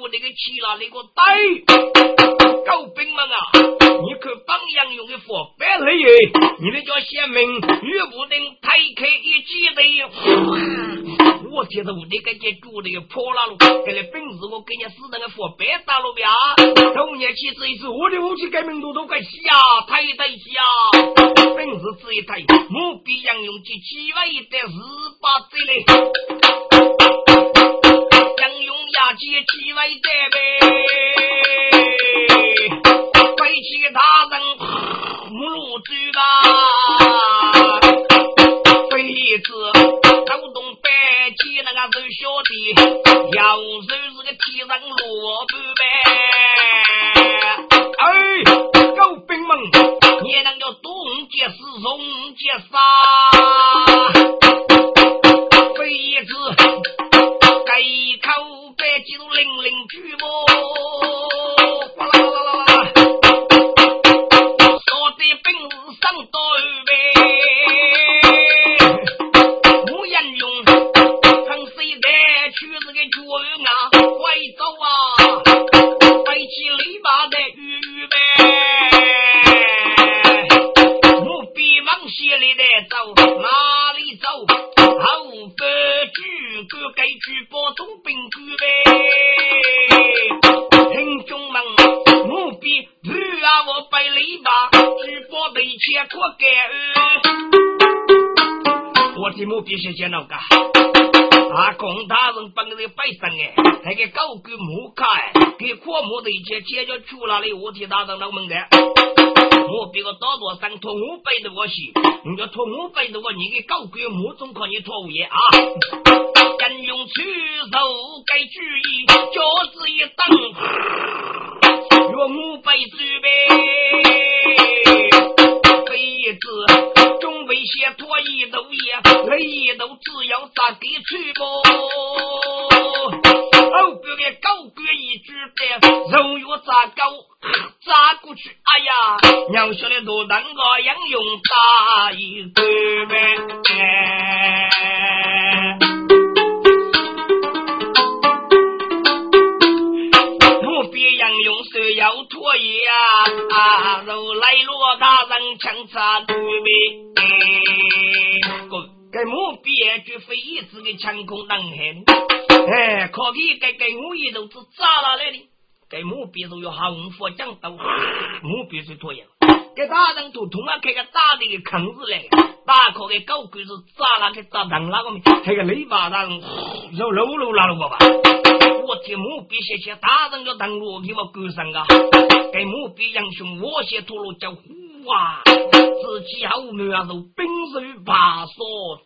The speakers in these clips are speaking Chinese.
我那个起了那个带狗兵们啊！你看榜样用的火白了耶！你那叫贤明，玉不能抬开一记的，我听到我那个姐住的破了路，给了本事我给你死那个火白打了呀！童年起这一次，我的武器革命都都快下抬得下，本事这一抬，目必杨用及几万一代十八岁嘞。接几位在呗，背起大人母路走吧，的是见到个，啊，公大人帮个百姓哎，那个高官木卡哎，给阔木的一切解决出来了，我替大人老门的。我别个到多上托五百多个钱，你要托五百多个，你给搞鬼母总可以托五爷啊！人用出手该注意，脚趾一蹬，用五百准备，些托一斗也，来一斗只要咋给出不？后边的高官一举的，肉月砸高砸过去，哎呀，娘晓得多当个杨勇打一个呗。我别杨勇是要脱衣啊，肉来罗大人枪插强攻难害，哎，可以给给我一头子扎了来的，给我别说有红佛讲道，莫别是拖延，给大人都同啊开个大的坑子来，大可给狗鬼是扎了给扎当那个面，开个雷巴上肉露露拉了我吧，我听莫别些些大人要当罗给我狗上啊，该莫别英雄我先脱了叫。哇！自己后面啊，是冰水爬索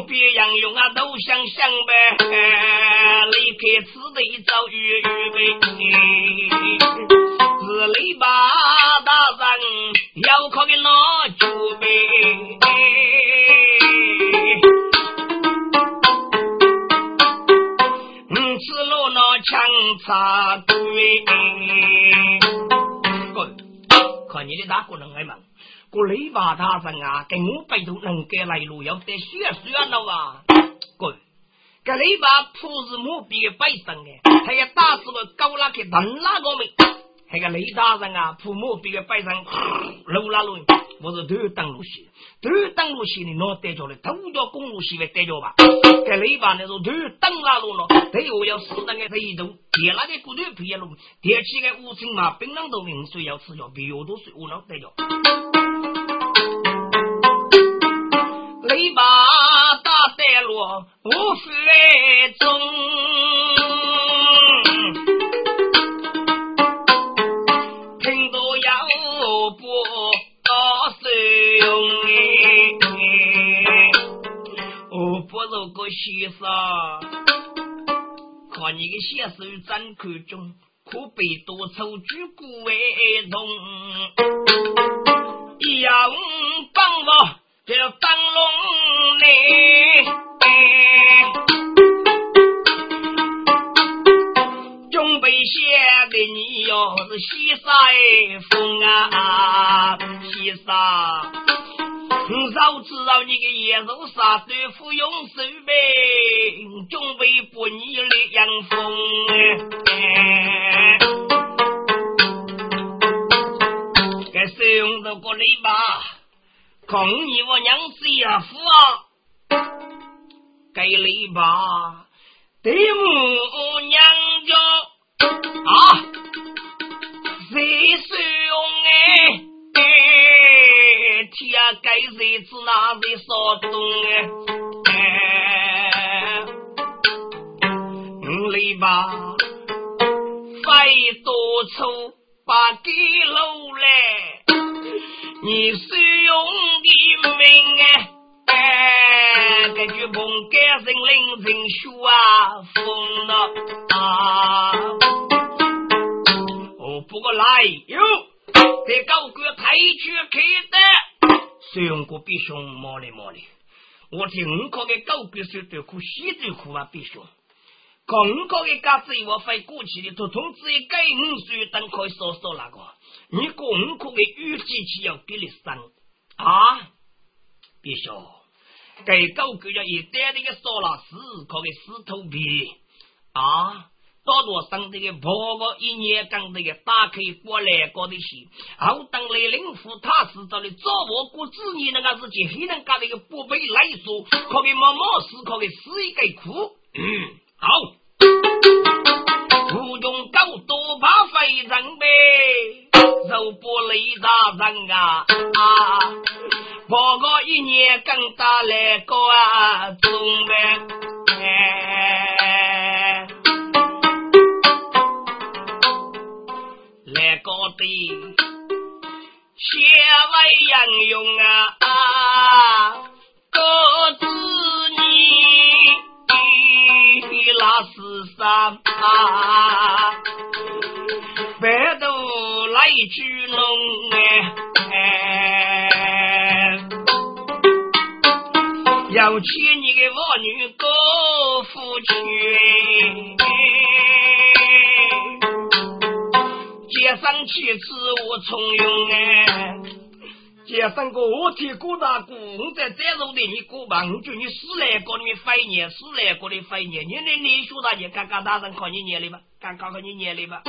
别样用啊，都想想呗。离开此地遭遇呗，是篱笆大人要靠的那酒呗。强插队，看你的大哥能挨忙，过雷把大人啊，跟我背头能给来路，要得血算了啊！滚！这雷把铺是莫比的百姓哎，他要打死我高拉去等那个没？那个雷大人啊，铺目标的百姓，路拉路。我是头等路线，头等路线你拿带着的，头条公路线会带着吧？在雷把那种头等拉路了，对我要死那个这一头，第那个骨头皮路，第七个五层嘛，槟榔都明水要吃药，比药都水我能带着。雷巴大带路无水中，听到要不。用我不如个先生，看你个先生真看重，可被多愁举骨为痛。要龙呢，准备写给你哟是西山风啊，西山。早知道你个野肉杀对付用手呗，准备不你的阳风哎，该使用这个篱笆，抗你我娘子呀夫啊，该篱笆对母娘家啊，谁使用哎？天该日子哪日说动哎？五里吧，费多愁把给楼来，你使用的命哎哎，这句梦改人领人说啊，疯了啊！哦，不过来哟，在高官抬举开的。使用过必兄摸哩摸哩，我听五个的高官说的苦，西最苦啊！必兄，讲五个的家子我飞过去的，统统只给五岁等可以说说那个，你讲五个的预计期要比你深啊！必兄，给高官要一点那个说了四个的石头皮啊！多多生这个婆婆一年刚这个打开过来过的戏，后等来领父他是找的做我过子女那个事情，还能干那个不被来说，可以默默死，可以死一个苦。嗯，好，不用搞多把费人呗，肉不累大人啊啊！婆婆一年更打来个啊，中呗。的切外应用啊，各自你那是啥？白都来去弄哎，要娶你的我女高夫婿。街上去此我从容哎，街上个我天哥大哥，我在再肉的你过吧，我叫你死来过你飞年，死来过的飞年，你那你说大爷刚刚大人靠你念的吧，刚刚靠你念的吧。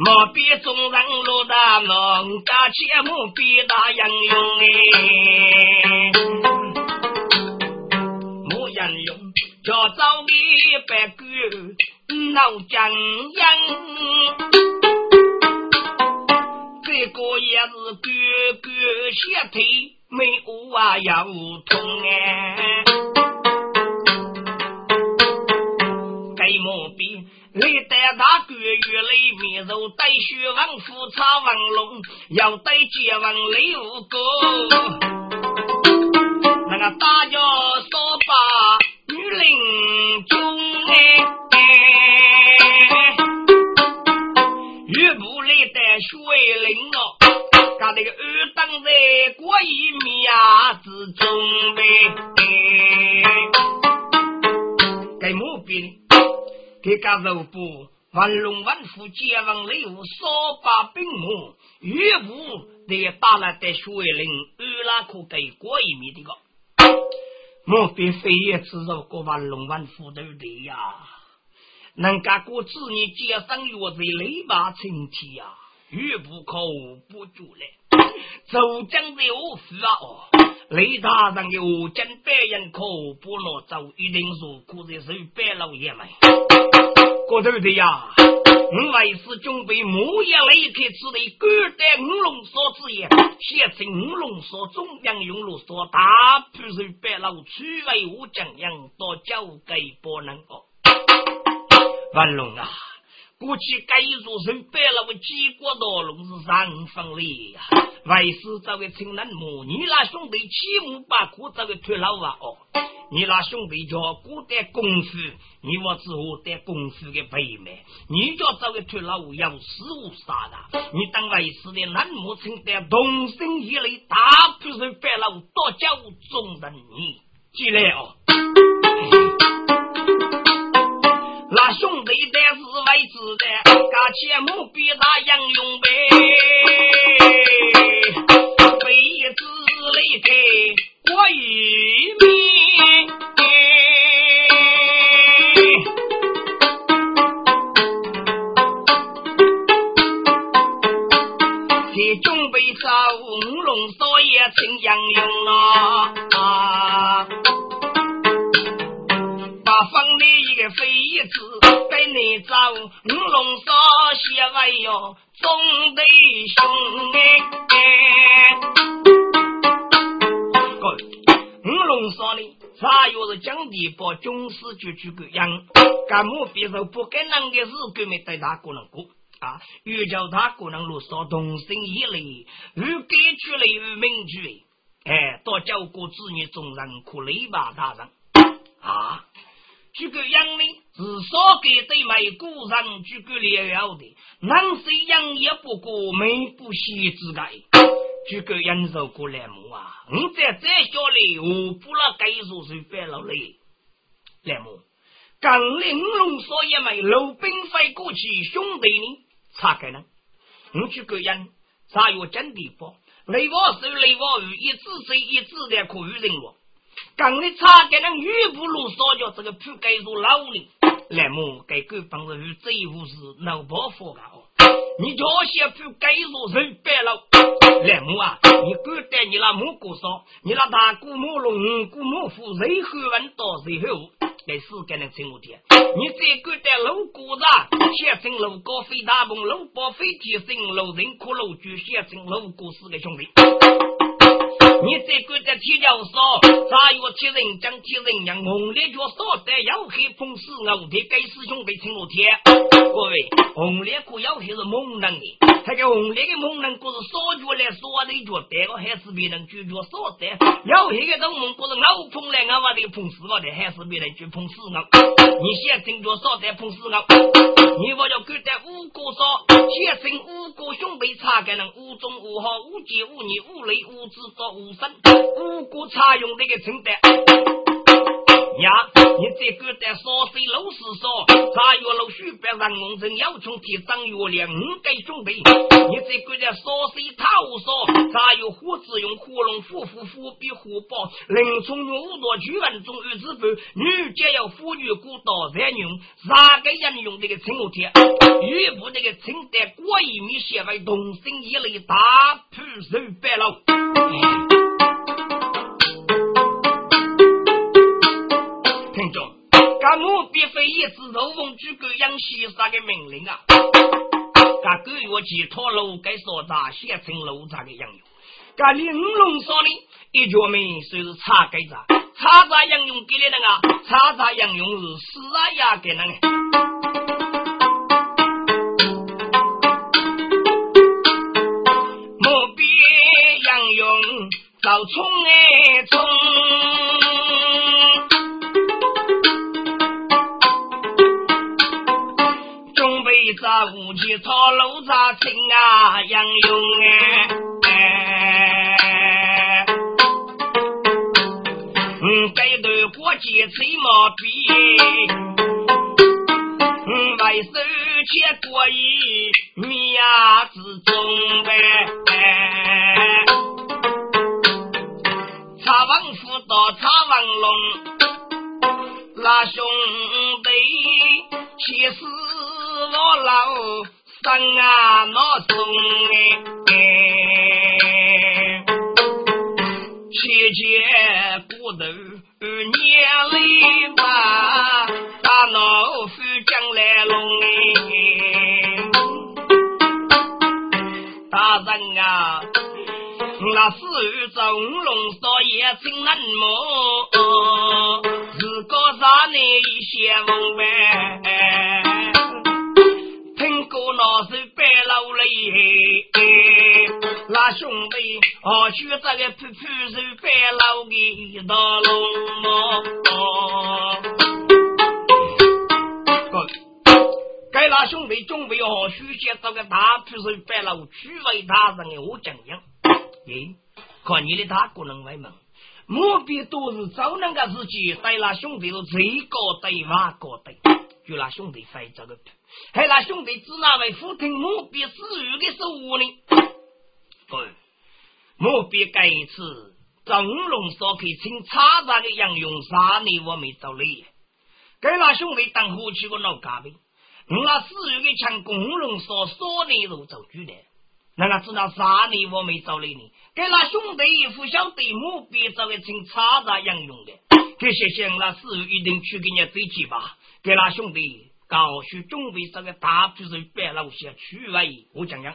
莫比众人落大梦，大且莫比大英勇哎，莫英勇叫早的白狗。闹江洋，这个也是哥哥血腿没有啊要痛哎，该毛病，历代大哥越来越肉，带血王府插王龙，要带结王雷武哥，那个大家说把女领中哎。岳不来带水灵哦，他那个二当在过一面之中呗。该毛病，给家肉布万龙万虎结王礼物，扫把兵马，岳不得打了带水灵，二那可给过一面的个，莫非非也知道过万龙万虎对不对呀？能干过子女接上月子雷马成体呀，越不可不住嘞。走将在我府啊哦，雷大人的我将百人可不能走，一定是苦在手百老爷们。过头的呀，我为是准备木叶雷克之类，古代五龙锁之言，写成五龙锁中央用龙锁大，不是白老区为我将样，多交给不能哦。万龙啊，过去该一座城摆了个几国道路是三分里呀。为师这位青南母，你那兄弟七五八苦这个退老啊哦，你那兄弟叫古代功夫，你我只我带功夫的背面，你叫这位退老要死无杀的。你当为师的南母称的同心一类，大不是摆了多叫众人你进来哦。背带是妹子的，家节莫比他英勇呗。辈子累的过一命，你准备找五龙少爷请杨勇啊！啊，把房里一个妃子。给你找，五龙少写完哟，总得兄哎！五龙少呢？啥又是讲地把军事局局个样？干目别说不该那个事，根本对他个人过啊！欲叫他个人落少同心一类，欲改出来欲明句哎，多教过子女众人可累吧大人啊！这个样呢是少给对美古人这个了的，男谁样也不过美不喜之改。这个人受过来么啊？你在这小里，我不了该说是犯了嘞。来么？刚玲珑说也没路兵飞过去，兄弟呢？查开呢？你这个人咋有真地方？雷王手雷王雨，一字水一字的可与人落。刚你查开那雨不如少叫这个铺盖入老里。来么？该个帮着与这一户是老伯父的哦。你这些铺盖入人白了。来母啊！你敢带你那母姑说，你那大姑母龙、姑母虎，谁后问到谁后？在世间的称呼天，你再敢带老姑子，写成老高飞大鹏，老宝飞天星，老人苦老猪，写成老姑四个兄弟。你再敢在铁桥说，咋有铁人将铁人让红烈脚少得要黑风死我的该师兄弟称呼天。各位，红烈可要黑是猛人的。他个红脸的猛人，可是少脚来少的脚，带个还是别人举脚少的。要黑个东猛，可是老碰来俺娃的碰死我的，还是别人去碰死我。你先听着少的碰死我，你我要给在五个说，先生五个兄弟查个人无中无好，无奸无女，无雷无知到无神，五个差用那个称的。呀，你这个在烧水老是烧，茶叶老许别让工人要从天上月亮五个兄弟。你这个在烧水讨烧，茶叶火子用火龙火虎火比火爆，林冲用五多巨文中日之辈，女家要妇女古道才用，哪个人用这个青罗天？玉部这个清代国一米写为同心一类大铺手白了。一只肉凤举狗养西沙的命令啊！俺狗月去托楼该所杂写成楼杂的养用。俺玲珑说的一脚门就是茶盖子，茶杂养用给的那个茶杂养用是四啊呀给那个。莫必养用早冲哎冲。这武器操路咋轻啊，杨勇哎！嗯，这段国际吹毛笔，嗯，外手接过一米呀之中呗。茶王府到茶王龙，拉兄其实。我老生啊，老送哎，切切骨头年里把大脑夫将来弄哎，大人啊，那时候中龙少爷真难摸，如果让你一些问呗。老手白老嘞，那兄弟，我去这个铺铺手白老的大龙么？该那兄弟准备好书写这个大铺手白老去为大人的我讲讲。咦，看你的大个人为门，莫比都是找那个自己带那兄弟都最高对瓦高对，就那兄弟飞这个。还那兄弟指那位父亲目别死于的手呢？对，目别该一次张龙所可以请茶茶的杨勇杀你，我没找你。该那兄弟当火去个老咖啡，我那死于的抢公龙所说的路走出来。那个知道啥呢？我没找来呢。给那兄弟不晓得目标，找个请查查杨用的。这些钱那事一定去给你追去吧。给那兄弟告诉准备这个大批人别老些去外，我讲讲。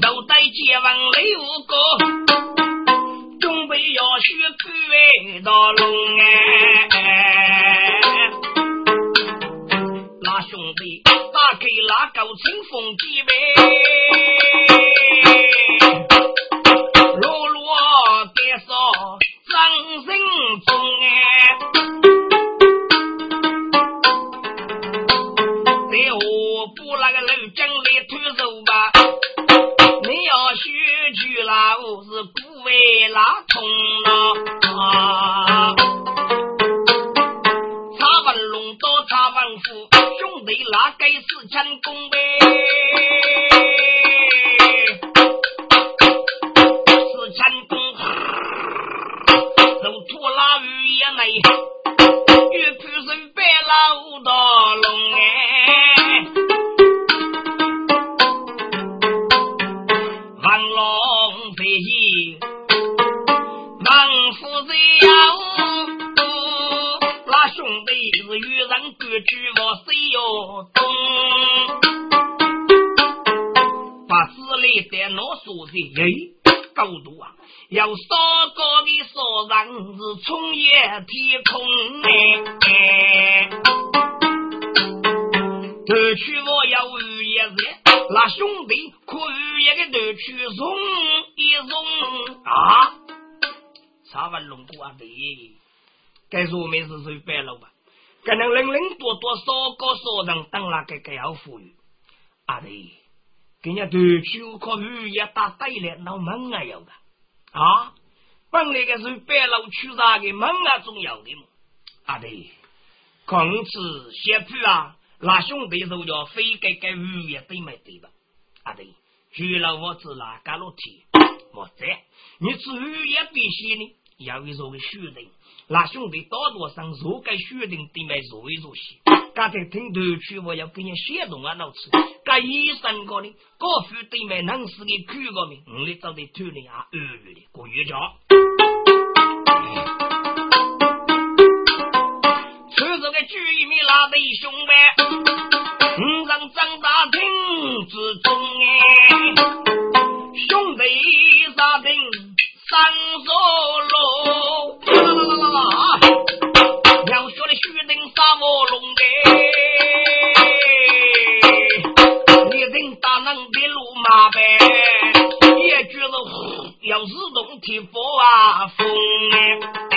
都带结完六个，准备要去追到龙哎。那兄弟打开那高清风机呗，老大龙哎。王龙飞起，王夫子要。那兄弟是与人各去我谁要懂？把子里在那说的，哎，高度啊，要烧高的烧人是冲夜天空哎。头去我要遇一日，那兄弟可遇一个头去送一送啊！查完龙骨啊，对。该说没事随便了吧？可能人人多多少个少人当那个个要富裕，阿弟，给人家头去可雨也打带来闹门啊有的啊！本来个是白老去啥个门啊重要的嘛，啊对，孔子写句啊，那兄弟说叫非给个雨也对没对吧？啊对，娶了我子那，干了天，莫在，你至于也必须呢，要一做个虚定。那兄弟大多上如该决定对面如一如些，刚才听头去我要给你写动啊老师，该医生讲呢，高夫对面能死的苦个命，你找的团里啊二月的过月家。吃这个居民拉弟兄呗，五让张大厅之中哎，兄弟啥定三座楼。要学的须定杀我龙的，一人大能的路马呗，也觉得要自动提佛啊风哎，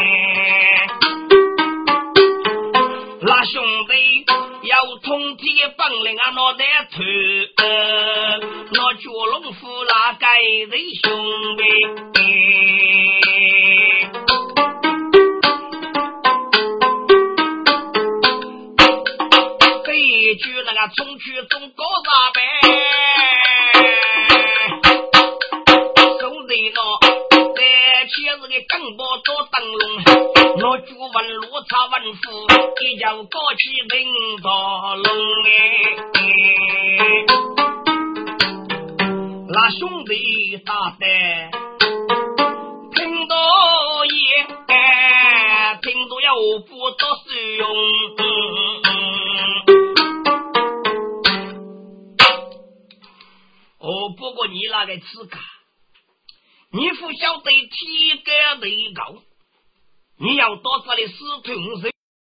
那兄弟要通天本领啊，脑袋头，那蛟龙虎那该人兄弟。兄弟喏，在前日的更包做灯笼，我就问路差问夫，一脚高起领导龙哎，那兄弟大胆，听到也，听到要不多使用。哦，不过你那个资格，你不晓得体格最高，你要多少的死屯人。